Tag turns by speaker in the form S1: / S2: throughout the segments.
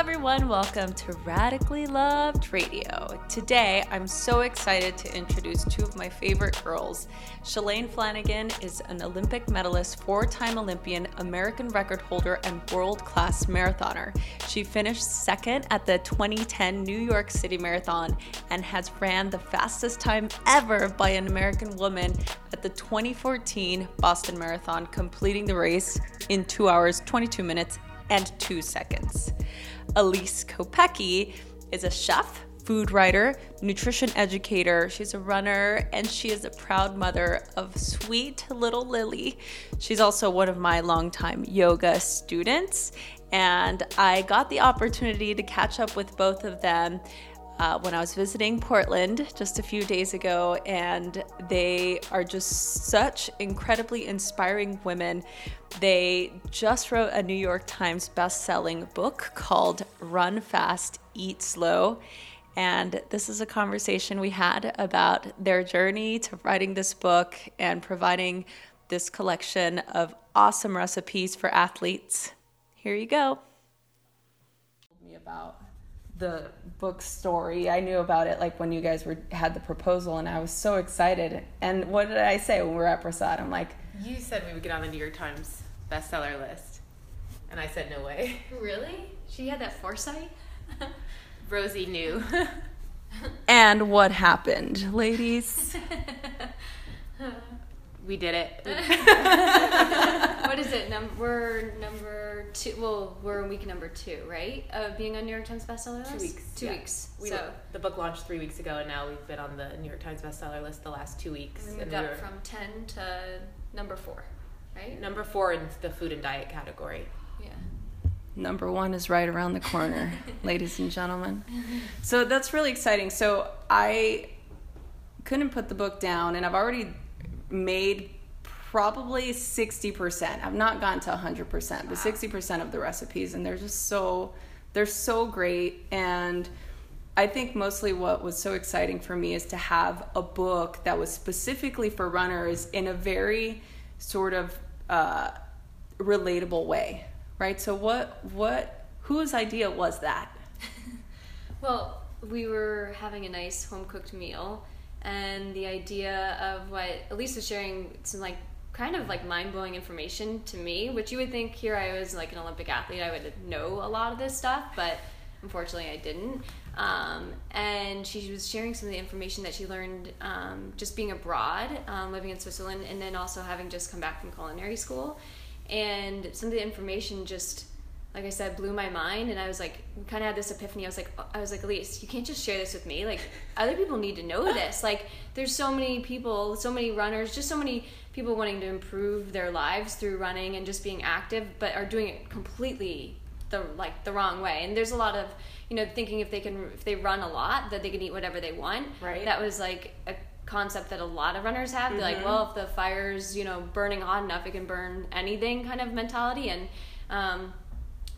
S1: Everyone. Welcome to Radically Loved Radio. Today, I'm so excited to introduce two of my favorite girls. Shalane Flanagan is an Olympic medalist, four time Olympian, American record holder, and world class marathoner. She finished second at the 2010 New York City Marathon and has ran the fastest time ever by an American woman at the 2014 Boston Marathon, completing the race in 2 hours, 22 minutes, and 2 seconds. Elyse Kopecky is a chef, food writer, nutrition educator. She's a runner and she is a proud mother of sweet little Lily. She's also one of my longtime yoga students. And I got the opportunity to catch up with both of them uh, when I was visiting Portland just a few days ago, and they are just such incredibly inspiring women. They just wrote a New York Times best-selling book called Run Fast, Eat Slow. And this is a conversation we had about their journey to writing this book and providing this collection of awesome recipes for athletes. Here you go. Me about the book story. I knew about it like when you guys were had the proposal, and I was so excited. And what did I say when we were at Prasad? I'm like,
S2: you said we would get on the New York Times bestseller list, and I said no way.
S3: Really? She had that foresight.
S2: Rosie knew.
S1: and what happened, ladies?
S2: We did it.
S3: what is it? Num- we're number two. Well, we're in week number two, right? Of being on New York Times bestseller list.
S2: Two weeks.
S3: Two
S2: yeah.
S3: weeks.
S2: We
S3: so
S2: were, the book launched three weeks ago, and now we've been on the New York Times bestseller list the last two weeks.
S3: we moved up from ten to number four, right?
S2: Number four in the food and diet category.
S3: Yeah.
S1: Number one is right around the corner, ladies and gentlemen. So that's really exciting. So I couldn't put the book down, and I've already made probably 60%. I've not gotten to 100%, but 60% of the recipes and they're just so they're so great and I think mostly what was so exciting for me is to have a book that was specifically for runners in a very sort of uh, relatable way, right? So what what whose idea was that?
S3: well, we were having a nice home cooked meal and the idea of what Elyse was sharing some like kind of like mind blowing information to me, which you would think here I was like an Olympic athlete, I would know a lot of this stuff, but unfortunately I didn't. Um, and she was sharing some of the information that she learned um, just being abroad, um, living in Switzerland, and then also having just come back from culinary school. And some of the information just like I said, blew my mind, and I was like, kind of had this epiphany. I was like, I was like, Elyse, you can't just share this with me. Like, other people need to know this. Like, there's so many people, so many runners, just so many people wanting to improve their lives through running and just being active, but are doing it completely the like the wrong way. And there's a lot of you know thinking if they can if they run a lot that they can eat whatever they want.
S1: Right.
S3: That was like a concept that a lot of runners have. Mm-hmm. like, well, if the fire's you know burning hot enough, it can burn anything kind of mentality and. Um,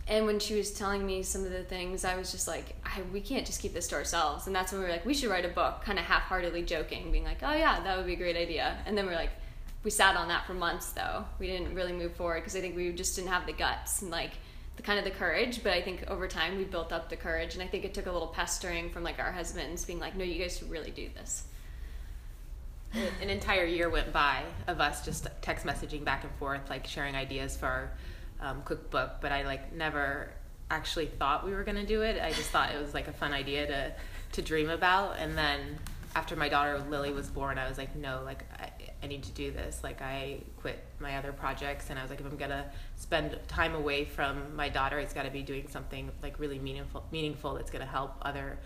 S3: and when she was telling me some of the things, I was just like, we can't just keep this to ourselves. And that's when we were like, we should write a book, kind of half heartedly joking, being like, oh yeah, that would be a great idea. And then we are like, we sat on that for months though. We didn't really move forward because I think we just didn't have the guts and like the kind of the courage. But I think over time we built up the courage. And I think it took a little pestering from like our husbands being like, no, you guys should really do this.
S2: An entire year went by of us just text messaging back and forth, like sharing ideas for um, cookbook, but I like never actually thought we were gonna do it. I just thought it was like a fun idea to to dream about. And then after my daughter Lily was born, I was like, no, like I, I need to do this. Like I quit my other projects, and I was like, if I'm gonna spend time away from my daughter, it's got to be doing something like really meaningful, meaningful that's gonna help other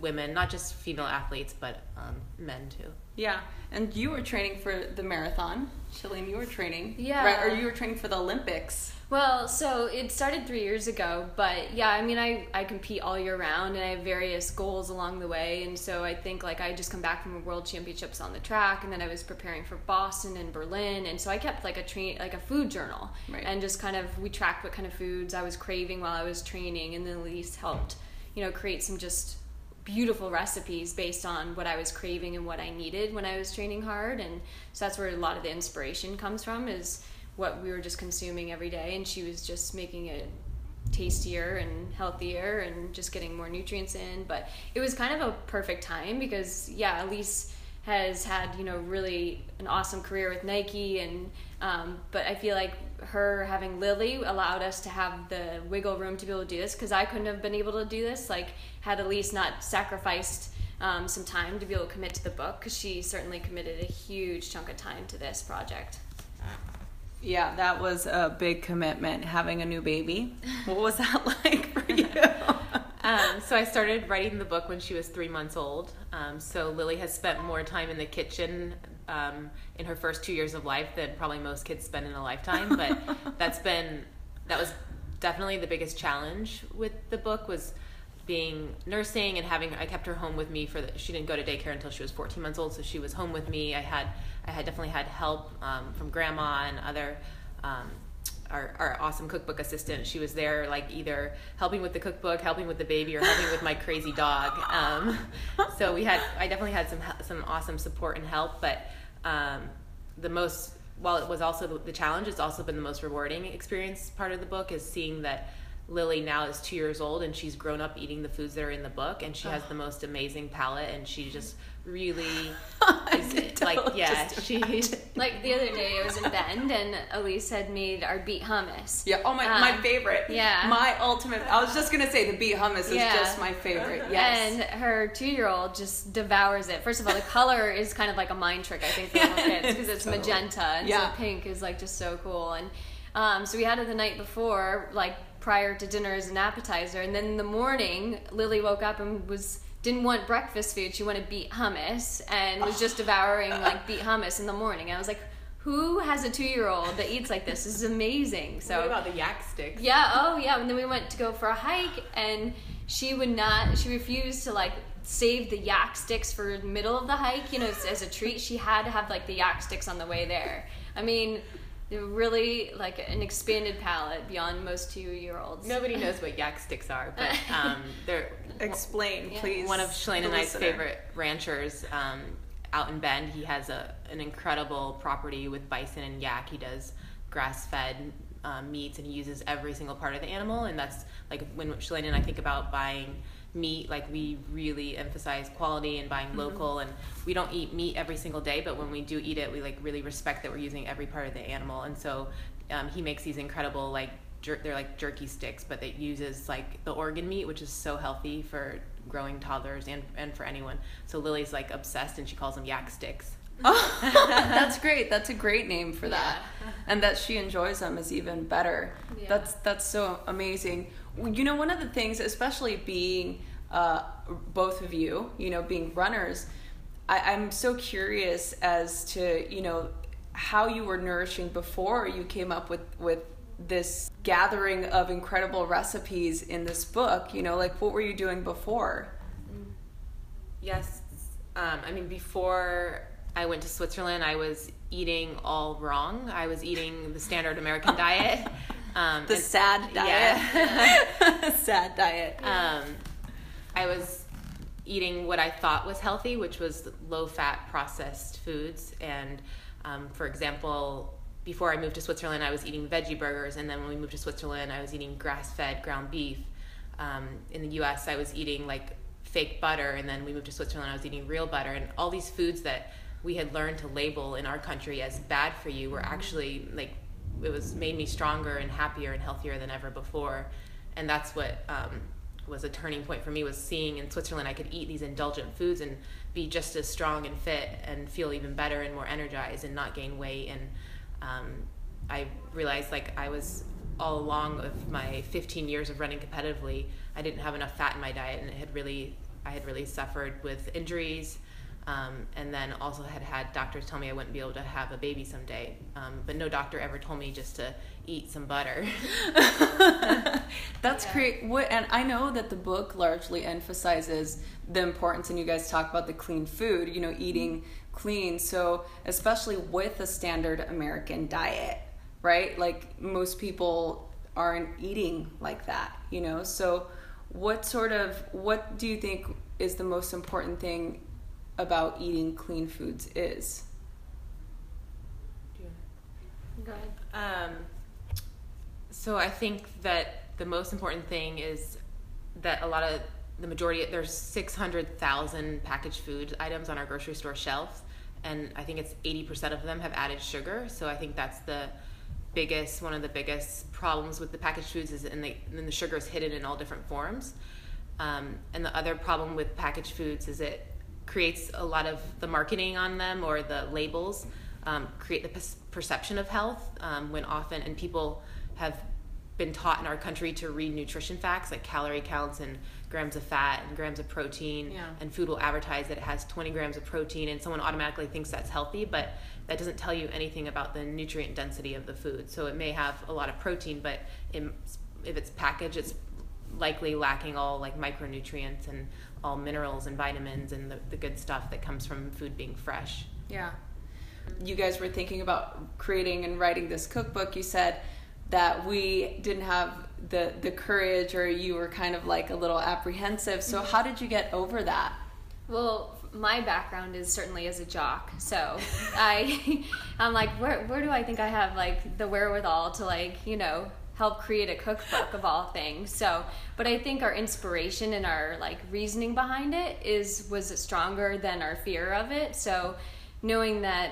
S2: women, not just female athletes, but um, men too.
S1: Yeah, and you were training for the marathon, Shalane. You were training,
S3: yeah,
S1: right? Or you were training for the Olympics.
S3: Well, so it started three years ago, but yeah, I mean, I, I compete all year round and I have various goals along the way. And so I think like I just come back from a world championships on the track and then I was preparing for Boston and Berlin. And so I kept like a train, like a food journal
S1: right.
S3: and just kind of, we tracked what kind of foods I was craving while I was training. And then Elyse helped, you know, create some just beautiful recipes based on what I was craving and what I needed when I was training hard. And so that's where a lot of the inspiration comes from is, what we were just consuming every day and she was just making it tastier and healthier and just getting more nutrients in. But it was kind of a perfect time because yeah, Elyse has had you know really an awesome career with Nike and um, but I feel like her having Lily allowed us to have the wiggle room to be able to do this because I couldn't have been able to do this like had Elyse not sacrificed um, some time to be able to commit to the book because she certainly committed a huge chunk of time to this project.
S1: Yeah, that was a big commitment having a new baby. What was that like for you?
S2: Um, so I started writing the book when she was three months old. Um, so Lily has spent more time in the kitchen um, in her first two years of life than probably most kids spend in a lifetime. But that's been that was definitely the biggest challenge with the book was being nursing and having I kept her home with me for the, she didn't go to daycare until she was 14 months old so she was home with me. I had I had definitely had help um, from grandma and other um, our, our awesome cookbook assistant. She was there like either helping with the cookbook helping with the baby or helping with my crazy dog. Um, so we had I definitely had some some awesome support and help but um, the most while it was also the, the challenge it's also been the most rewarding experience part of the book is seeing that Lily now is two years old and she's grown up eating the foods that are in the book and she has the most amazing palate and she just really is like yeah she
S3: Like the other day, I was in Bend and Elise had made our beet hummus.
S1: Yeah. Oh my,
S3: Um,
S1: my favorite.
S3: yeah.
S1: My ultimate. I was just gonna say the beet hummus is
S3: Yeah.
S1: just my favorite. Yes.
S3: And her two-year-old just devours it. First of all, the color is kind of like a mind trick, I think, for little kids because it's
S1: Totally.
S3: magenta and
S1: Yeah.
S3: so pink is like just so cool. And um, so we had it the night before, like prior to dinner as an appetizer, and then in the morning, Lily woke up and was didn't want breakfast food. She wanted beet hummus and was just devouring like beet hummus in the morning. I was like, who has a two-year-old that eats like this? This is amazing. So
S2: what about the yak sticks
S3: yeah, oh yeah. And then we went to go for a hike, and she would not. She refused to like save the yak sticks for middle of the hike. You know, as, as a treat, she had to have like the yak sticks on the way there. I mean, really like an expanded palate beyond most two-year-olds.
S2: nobody knows what yak sticks are but um, they're
S1: Explain,
S3: Yeah.
S1: please.
S2: one of Shalane
S1: the
S2: and I's favorite ranchers um, out in Bend. He has a an incredible property with bison and yak. He does grass fed um, meats and he uses every single part of the animal. And that's like when Shalane and I think about buying meat, like we really emphasize quality and buying local. And we don't eat meat every single day, but when we do eat it, we like really respect that we're using every part of the animal. And so um, he makes these incredible like jer- they're like jerky sticks, but it uses like the organ meat, which is so healthy for growing toddlers and and for anyone. So Lily's like obsessed, and she calls them yak sticks.
S1: oh, that's great. That's a great name for that.
S3: Yeah.
S1: And that she enjoys them is even better.
S3: Yeah.
S1: That's that's so amazing. You know, one of the things, especially being uh, both of you, you know, being runners, I, I'm so curious as to you know how you were nourishing before you came up with with this gathering of incredible recipes in this book. You know, like what were you doing before?
S2: Yes, um, I mean before I went to Switzerland, I was eating all wrong. I was eating the standard American diet. Um,
S1: The
S2: and-
S1: sad
S2: Yeah.
S1: diet. sad diet.
S2: um, I was eating what I thought was healthy, which was low fat processed foods. And um, for example, before I moved to Switzerland, I was eating veggie burgers. And then when we moved to Switzerland, I was eating grass fed ground beef. Um, in the US, I was eating like fake butter. And then we moved to Switzerland, I was eating real butter. And all these foods that we had learned to label in our country as bad for you were actually like it was made me stronger and happier and healthier than ever before and that's what um, was a turning point for me was seeing in switzerland i could eat these indulgent foods and be just as strong and fit and feel even better and more energized and not gain weight. And um, i realized like i was all along of my 15 years of running competitively i didn't have enough fat in my diet and it had really i had really suffered with injuries um, and then also had had doctors tell me I wouldn't be able to have a baby someday. Um, but no doctor ever told me just to eat some butter.
S1: That's
S3: Yeah.
S1: great. What and I know that the book largely emphasizes the importance, and you guys talk about the clean food. You know, eating clean. So especially with a standard American diet, right? Like most people aren't eating like that. You know, so what sort of what do you think is the most important thing about eating clean foods is?
S3: Go ahead.
S2: Um, so I think that the most important thing is that a lot of the majority there's 600,000 packaged food items on our grocery store shelves and I think it's 80% of them have added sugar. So I think that's the biggest one of the biggest problems with the packaged foods is in the, in the sugar is hidden in all different forms. Um, and the other problem with packaged foods is it creates a lot of the marketing on them or the labels um, create the perception of health um, when often and people have been taught in our country to read nutrition facts like calorie counts and grams of fat and grams of protein
S1: yeah.
S2: and food will advertise that it has 20 grams of protein and someone automatically thinks that's healthy but that doesn't tell you anything about the nutrient density of the food so it may have a lot of protein but if it's packaged it's likely lacking all like micronutrients and all minerals and vitamins and the, the good stuff that comes from food being fresh.
S1: Yeah. You guys were thinking about creating and writing this cookbook. You said that we didn't have the the courage or you were kind of like a little apprehensive. So mm-hmm. how did you get over that?
S3: Well my background is certainly as a jock. So i i'm like where, where do i think i have like the wherewithal to like you know help create a cookbook of all things so but i think our inspiration and our like reasoning behind it is was stronger than our fear of it so knowing that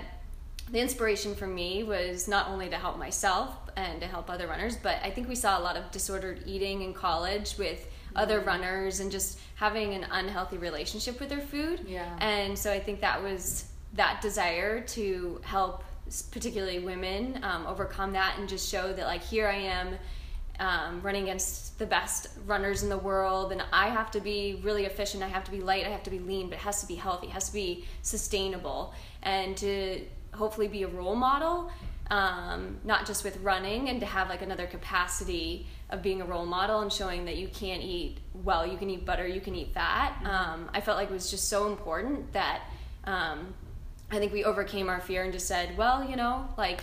S3: the inspiration for me was not only to help myself and to help other runners, but I think we saw a lot of disordered eating in college with mm-hmm. other runners and just having an unhealthy relationship with their food.
S1: Yeah.
S3: And so I think that was that desire to help particularly women um, overcome that and just show that like here I am um, running against the best runners in the world and I have to be really efficient I have to be light I have to be lean but it has to be healthy it has to be sustainable and to hopefully be a role model um, not just with running and to have like another capacity of being a role model and showing that you can't eat well you can eat butter you can eat fat mm-hmm. um, i felt like it was just so important that um, i think we overcame our fear and just said well you know like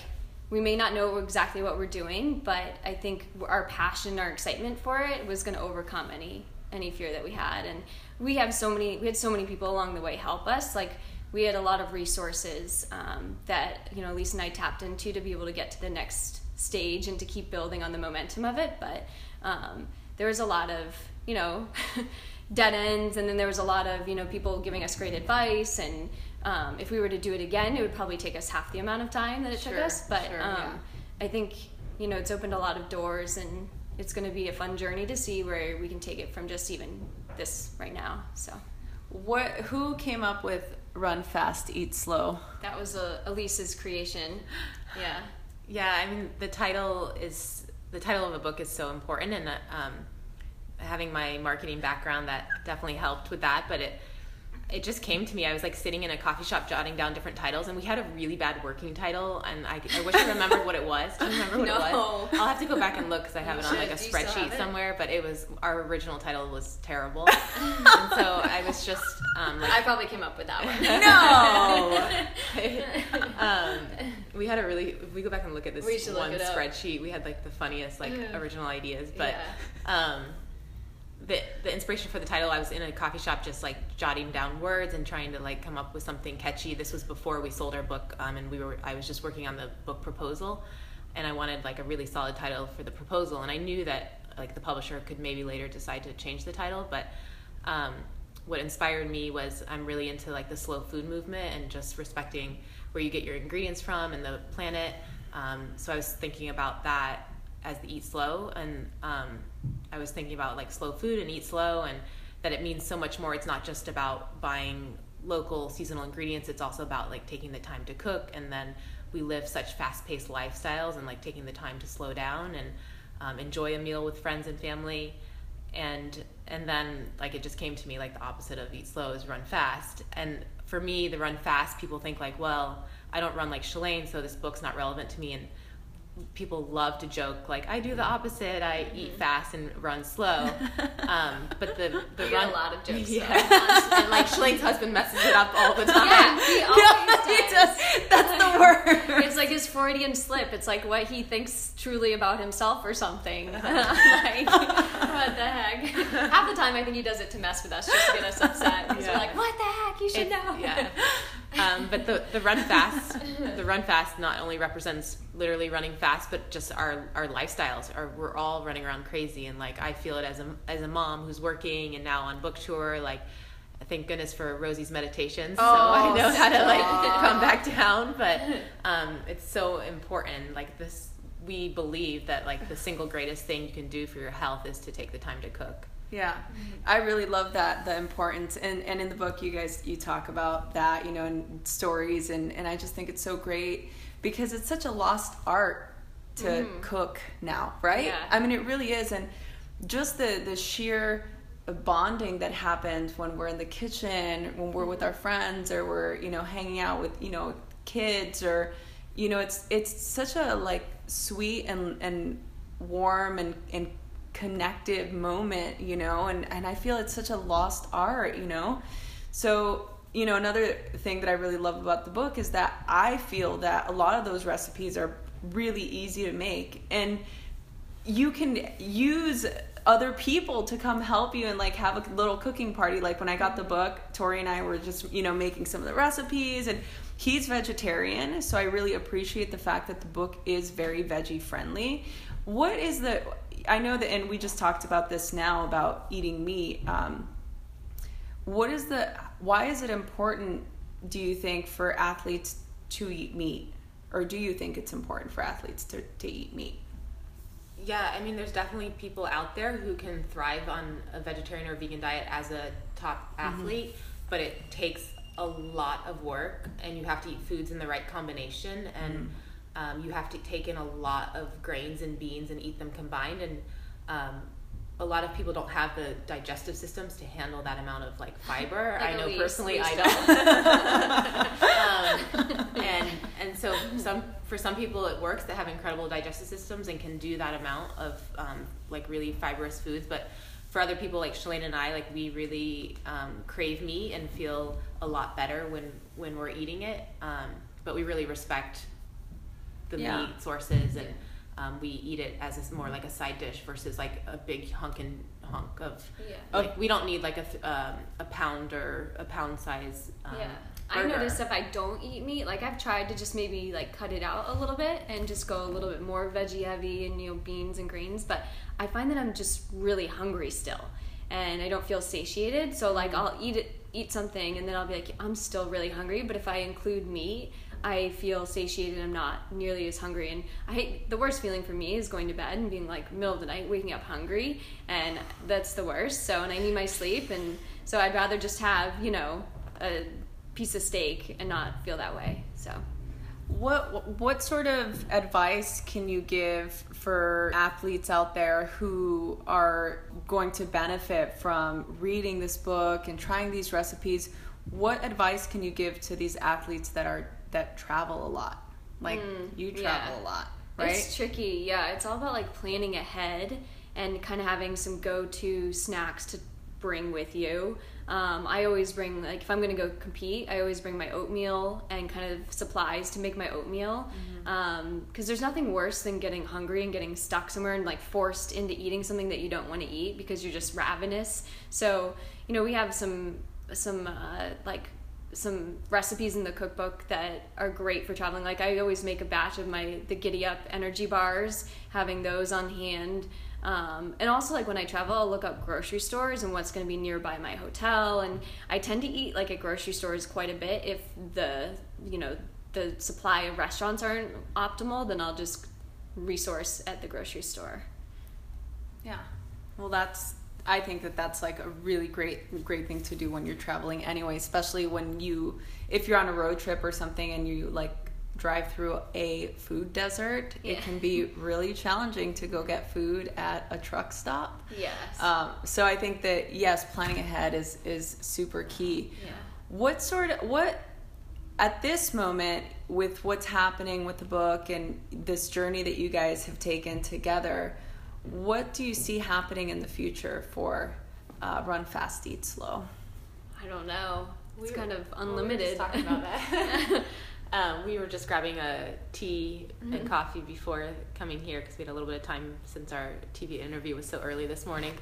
S3: we may not know exactly what we're doing but i think our passion our excitement for it was going to overcome any any fear that we had and we have so many we had so many people along the way help us like we had a lot of resources um, that you know Lisa and I tapped into to be able to get to the next stage and to keep building on the momentum of it. But um, there was a lot of you know dead ends, and then there was a lot of you know people giving us great advice. And um, if we were to do it again, it would probably take us half the amount of time that it
S1: sure,
S3: took us. But
S1: sure,
S3: um,
S1: yeah.
S3: I think you know it's opened a lot of doors, and it's going to be a fun journey to see where we can take it from just even this right now. So.
S1: What? Who came up with run fast, eat slow.
S3: That was a Elyse's creation. Yeah.
S2: Yeah, I mean the title is the title of a book is so important, and um, having my marketing background that definitely helped with that. But it it just came to me. I was like sitting in a coffee shop jotting down different titles, and we had a really bad working title. And I, I wish I rememmed what it was. Do you remember what
S3: no.
S2: it was? I'll have to go back and look because I have
S3: You
S2: it on like a. Spreadsheet somewhere. But it was our original title was terrible, and so I was just um, like
S3: I probably came up with that one.
S1: No.
S2: um, we had a really if we go back and look at this
S3: should
S2: one spreadsheet we had like the funniest like original ideas but
S3: Yeah.
S2: um the the inspiration for the title I was in a coffee shop just like jotting down words and trying to like come up with something catchy this was before we sold our book um, and we were I was just working on the book proposal and I wanted like a really solid title for the proposal and I knew that like the publisher could maybe later decide to change the title but um, what inspired me was I'm really into like the slow food movement and just respecting where you get your ingredients from and the planet. Um, so I was thinking about that as the eat slow, and um, I was thinking about like slow food and eat slow, and that it means so much more. It's not just about buying local seasonal ingredients. It's also about like taking the time to cook, and then we live such fast-paced lifestyles, and like taking the time to slow down and um, enjoy a meal with friends and family and and then like it just came to me like the opposite of eat slow is run fast and for me the run fast people think like well i don't run like shalane so this book's not relevant to me and people love to joke like i do the opposite i eat fast and run slow um, but the the run
S3: a lot of jokes,
S2: yeah and like shalane's husband messes it up all the time
S3: Yeah, he always
S1: He
S3: does.
S1: That's the word.
S3: It's like his Freudian slip. It's like what he thinks truly about himself or something. like, what the heck? Half the time, I think he does it to mess with us, just to get us upset. Because
S2: Yeah.
S3: we're like, what the heck? You should
S2: It's-
S3: know.
S2: yeah Um, but the, the run fast, the run fast not only represents literally running fast, but just our, our lifestyles. We're all running around crazy, and like I feel it as a as a mom who's working and now on book tour. Like, thank goodness for Rosie's meditations, so I
S1: Oh,
S2: know how to like come back down. But um, it's so important. Like this, we believe that like the single greatest thing you can do for your health is to take the time to cook.
S1: Yeah, mm-hmm. I really love that the importance and and in the book you guys you talk about that you know in stories and and I just think it's so great because it's such a lost art to mm-hmm. cook now, right?
S3: Yeah.
S1: I mean it really is and just the the sheer bonding that happens when we're in the kitchen, when we're with mm-hmm. our friends or we're you know hanging out with you know kids or you know it's it's such a like sweet and and warm and and connective moment you know and and I feel it's such a lost art you know? So you know another thing that I really love about the book is that I feel that a lot of those recipes are really easy to make and you can use other people to come help you and like have a little cooking party. Like when i got the book tori and i were just you know making some of the recipes and he's vegetarian so i really appreciate the fact that the book is very veggie friendly what is the i know that and we just talked about this now about eating meat um, what is the why is it important do you think for athletes to eat meat? Or do you think it's important for athletes to, to eat meat?
S2: Yeah, I mean, there's definitely people out there who can thrive on a vegetarian or vegan diet as a top athlete, but it takes a lot of work, and you have to eat foods in the right combination, and um, you have to take in a lot of grains and beans and eat them combined, and um, a lot of people don't have the digestive systems to handle that amount of like fiber.
S3: Like
S2: I know
S3: Elyse,
S2: personally, I don't. um, and and so some for some people it works that have incredible digestive systems and can do that amount of um, like really fibrous foods but for other people like Shalane and I like we really um, crave meat and feel a lot better when when we're eating it um, but we really respect the
S1: Yeah.
S2: meat sources and um, we eat it as a, more like a side dish versus like a big hunk and hunk of
S3: Yeah.
S2: like we don't need like a um, a pound or a pound size um,
S3: Yeah. I noticed if I don't eat meat, like I've tried to just maybe like cut it out a little bit and just go a little bit more veggie heavy and you know beans and greens, but I find that I'm just really hungry still and I don't feel satiated. So like I'll eat it eat something and then I'll be like I'm still really hungry, but if I include meat, I feel satiated. I'm not nearly as hungry, and I hate the worst feeling for me is going to bed and being like middle of the night, waking up hungry, and that's the worst. So, and I need my sleep, and so I'd rather just have you know a piece of steak and not feel that way. So,
S1: What what sort of advice can you give for athletes out there who are going to benefit from reading this book and trying these recipes? What advice can you give to these athletes that are that travel a lot? Like you travel
S3: yeah.
S1: a lot, right?
S3: It's tricky. Yeah, it's all about like planning ahead and kind of having some go-to snacks to bring with you. Um, I always bring like if I'm gonna go compete, I always bring my oatmeal and kind of supplies to make my oatmeal. Because there's nothing worse than getting hungry and getting stuck somewhere and like forced into eating something that you don't want to eat because you're just ravenous. So you know we have some some uh, like some recipes in the cookbook that are great for traveling. Like I always make a batch of my the Giddy Up energy bars, having those on hand. Um, and also like when I travel, I'll look up grocery stores and what's going to be nearby my hotel. And I tend to eat like at grocery stores quite a bit. If the you know the supply of restaurants aren't optimal, then I'll just resource at the grocery store.
S1: Yeah. Well, that's. I think that that's like a really great, great thing to do when you're traveling anyway, especially when you, if you're on a road trip or something and you like drive through a food desert, it can be really challenging to go get food at a truck stop.
S3: Yes.
S1: Um, so I think that yes, planning ahead is is super key.
S3: yeah.
S1: What sort of what at this moment with what's happening with the book and this journey that you guys have taken together, what do you see happening in the future for uh, Run Fast Eat Slow?
S3: I don't know. It's
S2: We-
S3: kind of
S2: well, we were just
S3: unlimited.
S2: talking about that. Um, we were just grabbing a tea
S3: Mm-hmm.
S2: and coffee before coming here because we had a little bit of time since our TV interview was so early this morning.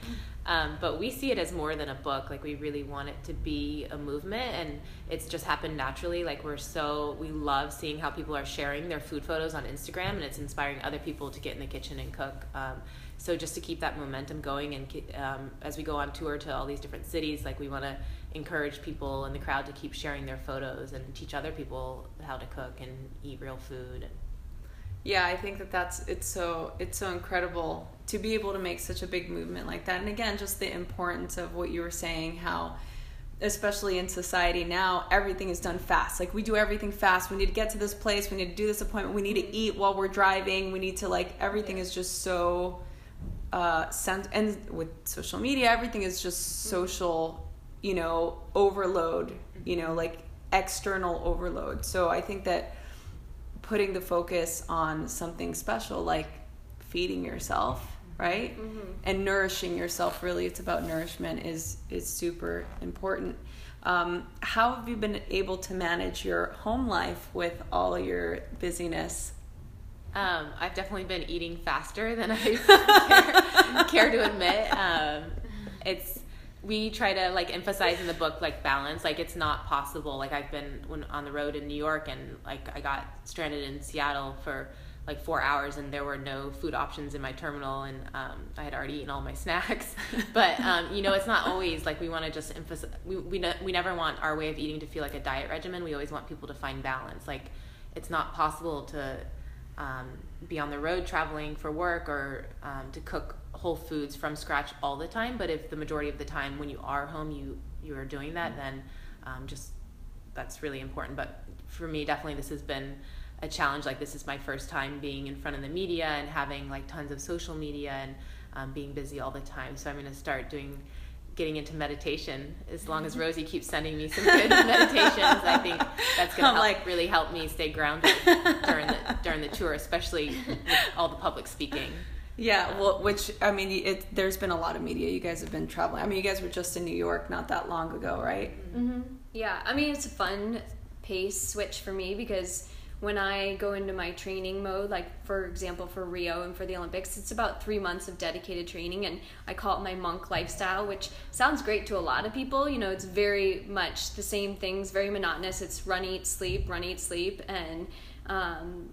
S2: Um, but we see it as more than a book. Like we really want it to be a movement, and it's just happened naturally. Like we're so we love seeing how people are sharing their food photos on Instagram, and it's inspiring other people to get in the kitchen and cook. Um, so just to keep that momentum going, and um, as we go on tour to all these different cities, like we want to encourage people in the crowd to keep sharing their photos and teach other people how to cook and eat real food.
S1: Yeah, I think that that's it's so it's so incredible to be able to make such a big movement like that. And again, just the importance of what you were saying how especially in society now everything is done fast. Like we do everything fast. We need to get to this place, we need to do this appointment, we need to eat while we're driving. We need to like everything is just so uh sent and with social media everything is just social, you know, overload, you know, like external overload. So I think that putting the focus on something special like feeding yourself right? And nourishing yourself really it's about nourishment is is super important. Um, how have you been able to manage your home life with all your busyness
S2: Um, I've definitely been eating faster than I care, care to admit. Um, it's we try to like emphasize in the book like balance. Like it's not possible. Like I've been when on the road in New York and like I got stranded in Seattle for like four hours and there were no food options in my terminal and um, I had already eaten all my snacks. but um, you know, it's not always like we want to just emphasize. We we ne- we never want our way of eating to feel like a diet regimen. We always want people to find balance. Like it's not possible to um, be on the road traveling for work or um, to cook whole foods from scratch all the time. But if the majority of the time when you are home you you are doing that, then um, just that's really important. But for me, definitely this has been a challenge. Like this is my first time being in front of the media and having like tons of social media and um, being busy all the time. So I'm going to start doing getting into meditation. As long as Rosie keeps sending me some good meditations I think that's going
S1: I'm
S2: to
S1: like-
S2: really help me stay grounded during the during the tour especially with all the public speaking.
S1: Yeah well which i mean it, there's been a lot of media you guys have been traveling. I mean you guys were just in new york not that long ago right?
S3: Mm-hmm. Yeah, I mean it's a fun pace switch for me because when I go into my training mode, like for example for Rio and for the Olympics, it's about three months of dedicated training, and I call it my monk lifestyle, which sounds great to a lot of people. You know, it's very much the same things, very monotonous. It's run, eat, sleep, run, eat, sleep, and um,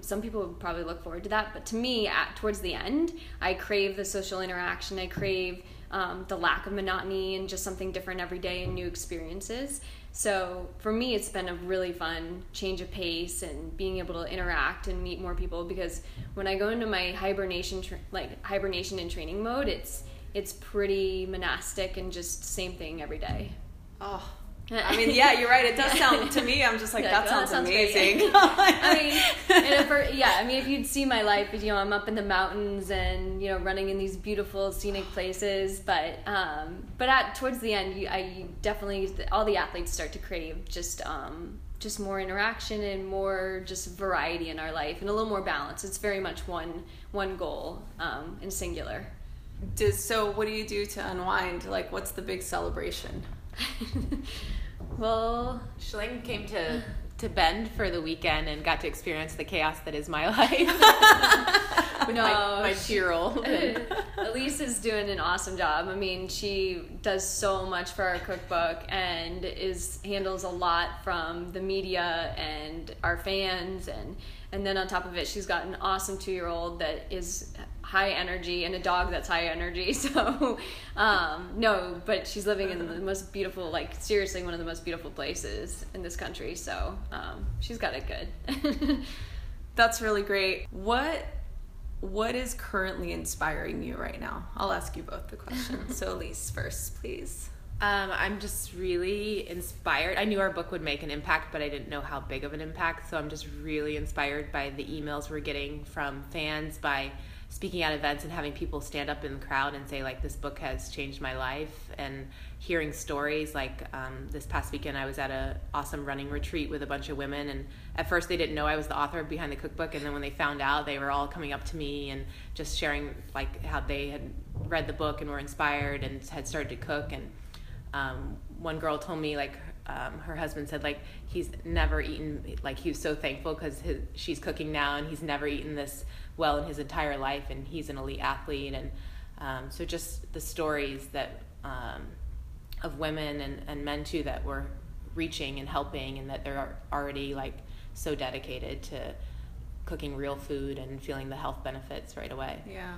S3: some people would probably look forward to that but to me at towards the end i crave the social interaction i crave um, the lack of monotony and just something different every day and new experiences so for me it's been a really fun change of pace and being able to interact and meet more people because when i go into my hibernation tra- like hibernation and training mode it's it's pretty monastic and just same thing every day.
S1: Oh I mean, yeah, you're right. It does sound to me. I'm just like that
S3: like, oh,
S1: sounds, amazing.
S3: I mean, and if yeah, I mean, if you'd see my life, you know, I'm up in the mountains and you know, running in these beautiful scenic places. But um, but at towards the end, you, I you definitely all the athletes start to crave just um, just more interaction and more just variety in our life and a little more balance. It's very much one one goal um, and singular.
S1: Does, so, what do you do to unwind? Like, what's the big celebration?
S3: well,
S2: Shalane came to to Bend for the weekend and got to experience the chaos that is my life
S3: No,
S2: my, oh. my
S3: she-
S2: two-year-old.
S3: Elyse is doing an awesome job. I mean, she does so much for our cookbook and is handles a lot from the media and our fans and and then on top of it, she's got an awesome two year old that is high energy and a dog that's high energy. So um, no, but she's living in the most beautiful, like seriously, one of the most beautiful places in this country. So um, she's got it good.
S1: That's really great. What what is currently inspiring you right now? I'll ask you both the question. so, Elyse first, please.
S2: Um, I'm just really inspired. I knew our book would make an impact, but I didn't know how big of an impact. So I'm just really inspired by the emails we're getting from fans, by speaking at events and having people stand up in the crowd and say, like, this book has changed my life, and hearing stories. Like um, this past weekend, I was at a awesome running retreat with a bunch of women, and at first they didn't know I was the author behind the cookbook, and then when they found out, they were all coming up to me and just sharing like how they had read the book and were inspired and had started to cook and um, one girl told me like um, her husband said like he's never eaten like he was so thankful because she's cooking now and he's never eaten this well in his entire life and he's an elite athlete and um, so just the stories that um, of women and, and men too that were reaching and helping and that they're already like so dedicated to cooking real food and feeling the health benefits right away.
S1: Yeah.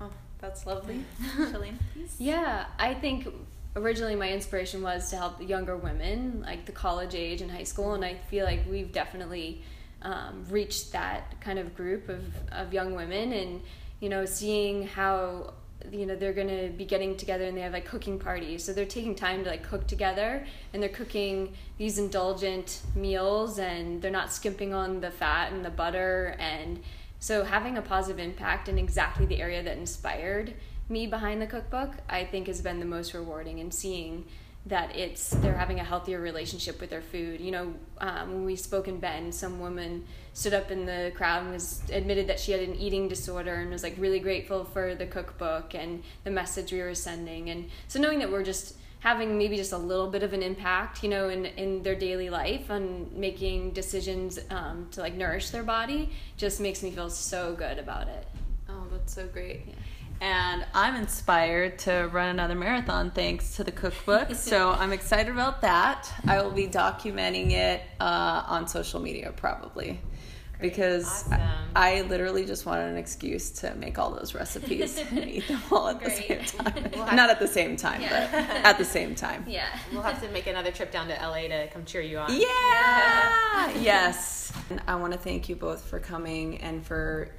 S1: Oh, that's lovely.
S3: Shalane, Yeah, I think originally my inspiration was to help younger women, like the college age and high school, and I feel like we've definitely um, reached that kind of group of, of young women and, you know, seeing how you know they're gonna be getting together and they have like cooking parties. So they're taking time to like cook together and they're cooking these indulgent meals and they're not skimping on the fat and the butter. And so having a positive impact in exactly the area that inspired me behind the cookbook i think has been the most rewarding and seeing that it's they're having a healthier relationship with their food. You know, um, when we spoke in Bend, some woman stood up in the crowd and was admitted that she had an eating disorder and was like really grateful for the cookbook and the message we were sending. And so knowing that we're just having maybe just a little bit of an impact, you know, in in their daily life on making decisions um, to like nourish their body, just makes me feel so good about it.
S1: Oh, that's so great. Yeah and I'm inspired to run another marathon thanks to the cookbook. so I'm excited about that. I will be documenting it uh, on social media probably. Great. Because awesome. I, I, literally just wanted an excuse to make all those recipes and eat them all at Great. the same time. We'll Not at the same time, yeah. but at the same time.
S2: Yeah. We'll have to make another trip down to LA to come cheer you on.
S1: Yeah. yes. And I want to thank you both for coming and for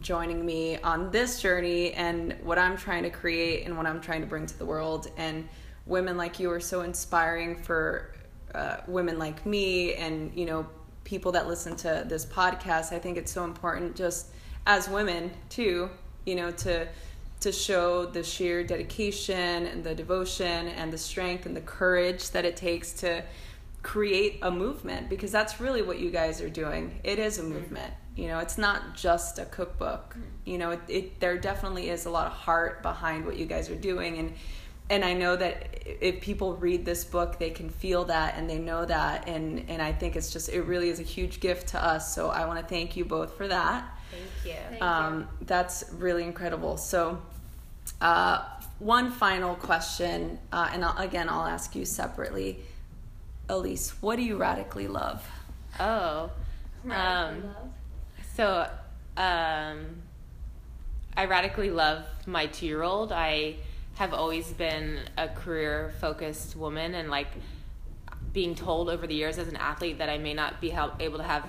S1: joining me on this journey and what I'm trying to create and what I'm trying to bring to the world. And women like you are so inspiring for uh, women like me and, you know, people that listen to this podcast. I think it's so important just as women too, you know, to to show the sheer dedication and the devotion and the strength and the courage that it takes to create a movement because that's really what you guys are doing. It is a movement you know it's not just a cookbook. Mm-hmm. you know it, it, there definitely is a lot of heart behind what you guys are doing. And and i know that if people read this book they can feel that and they know that. And and i think it's just it really is a huge gift to us. So i want to thank you both for that.
S2: Thank you, thank
S1: um, you. that's really incredible. So uh, one final question uh, and I'll, again i'll ask you separately. Elyse what do you radically love?
S2: Oh um, love so, um, I radically love my two year old. I have always been a career focused woman, and like being told over the years as an athlete that I may not be able to have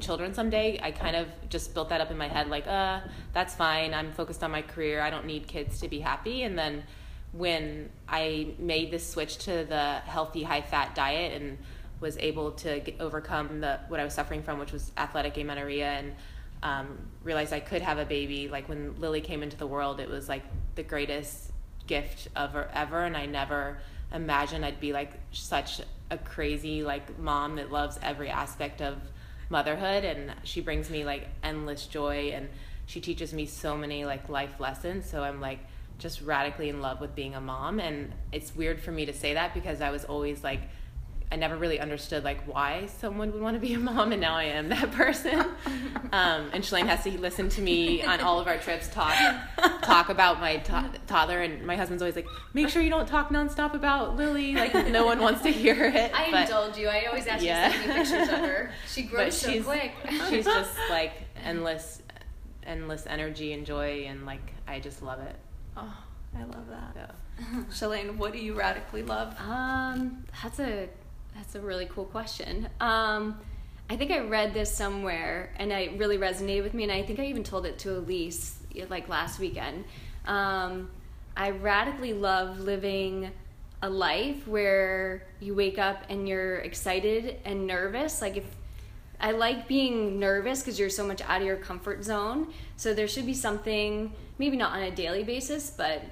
S2: children someday, I kind of just built that up in my head like, uh, that's fine. I'm focused on my career. I don't need kids to be happy. And then when I made this switch to the healthy, high fat diet and was able to get, overcome the what I was suffering from, which was athletic amenorrhea, and um, realized I could have a baby. Like when Lily came into the world, it was like the greatest gift ever, ever, and I never imagined I'd be like such a crazy like mom that loves every aspect of motherhood, and she brings me like endless joy, and she teaches me so many like life lessons. So I'm like just radically in love with being a mom, and it's weird for me to say that because I was always like I never really understood like why someone would want to be a mom, and now I am that person. Um, and Shalane has to listen to me on all of our trips talk talk about my to- toddler, and my husband's always like, "Make sure you don't talk nonstop about Lily." Like no one wants to hear it.
S3: I but, indulge you. I always ask yeah. you to send me pictures of her. She grows so
S2: she's,
S3: quick.
S2: she's just like endless, endless energy and joy, and like I just love it.
S1: Oh, I love that. Yeah. Shalane, what do you radically love?
S3: Um, that's a that's a really cool question. Um, I think I read this somewhere and it really resonated with me, and I think I even told it to Elyse like last weekend. Um, I radically love living a life where you wake up and you're excited and nervous. Like if I like being nervous because you're so much out of your comfort zone. So there should be something, maybe not on a daily basis, but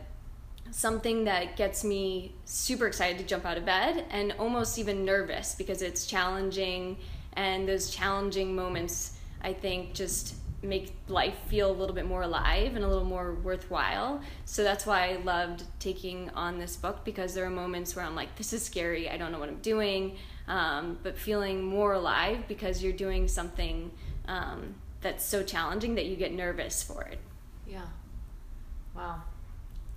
S3: something that gets me super excited to jump out of bed and almost even nervous because it's challenging and those challenging moments i think just make life feel a little bit more alive and a little more worthwhile. So that's why I loved taking on this book because there are moments where I'm like, this is scary, I don't know what I'm doing, um, but feeling more alive because you're doing something um, that's so challenging that you get nervous for it.
S1: Yeah. Wow.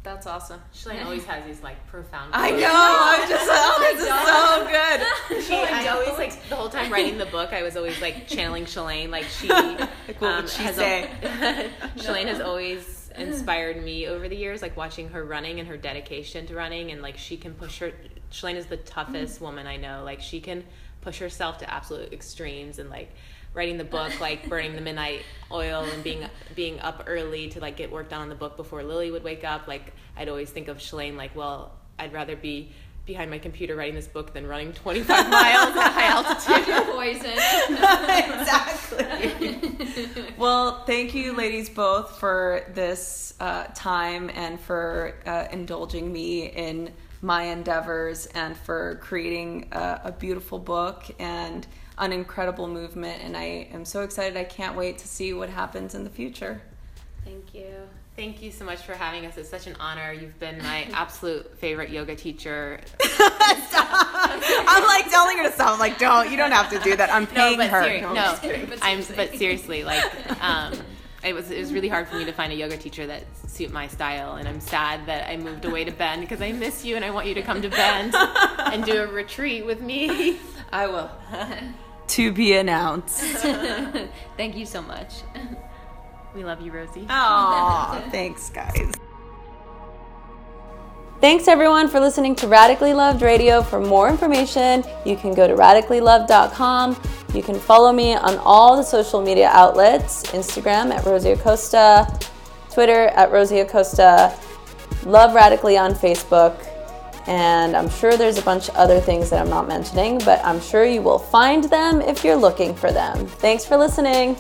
S1: That's awesome.
S2: Shalane always has these like profound.
S1: I know. I'm just oh, this is so good.
S2: She, I always like the whole time writing the book. I was always like channeling Shalane. Like she, um,
S1: what would she
S2: has
S1: say?
S2: al- Shalane has always inspired me over the years. Like watching her running and her dedication to running, and like she can push her. Shalane is the toughest woman I know. Like she can push herself to absolute extremes, and like writing the book, like burning the midnight oil and being being up early to like get work done on the book before Lily would wake up. Like I'd always think of Shalane like, well, I'd rather be behind my computer writing this book than running 25 miles at high altitude.
S3: Poison.
S1: exactly. well, thank you, ladies, both for this uh, time and for uh, indulging me in my endeavors and for creating a, a beautiful book and an incredible movement. And I am so excited. I can't wait to see what happens in the future.
S3: Thank you.
S2: Thank you so much for having us. It's such an honor. You've been my absolute favorite yoga teacher.
S1: I'm like telling her to stop. I'm like, don't. You don't have to do that. I'm paying
S2: but
S1: her.
S2: seri-
S1: No, I'm
S2: no,
S1: just.
S2: I'm but seriously, like, um, it was it was really hard for me to find a yoga teacher that suit my style, and I'm sad that I moved away to Bend because I miss you and I want you to come to Bend and do a retreat with me.
S1: I will. To be announced.
S3: Thank you so much.
S2: We love you, Rosie.
S1: Aw, thanks, guys. Thanks everyone for listening to Radically Loved Radio. For more information, you can go to radicallyloved.com. You can follow me on all the social media outlets Instagram at Rosie Acosta, Twitter at Rosie Acosta, Love Radically on Facebook, and I'm sure there's a bunch of other things that I'm not mentioning, but I'm sure you will find them if you're looking for them. Thanks for listening.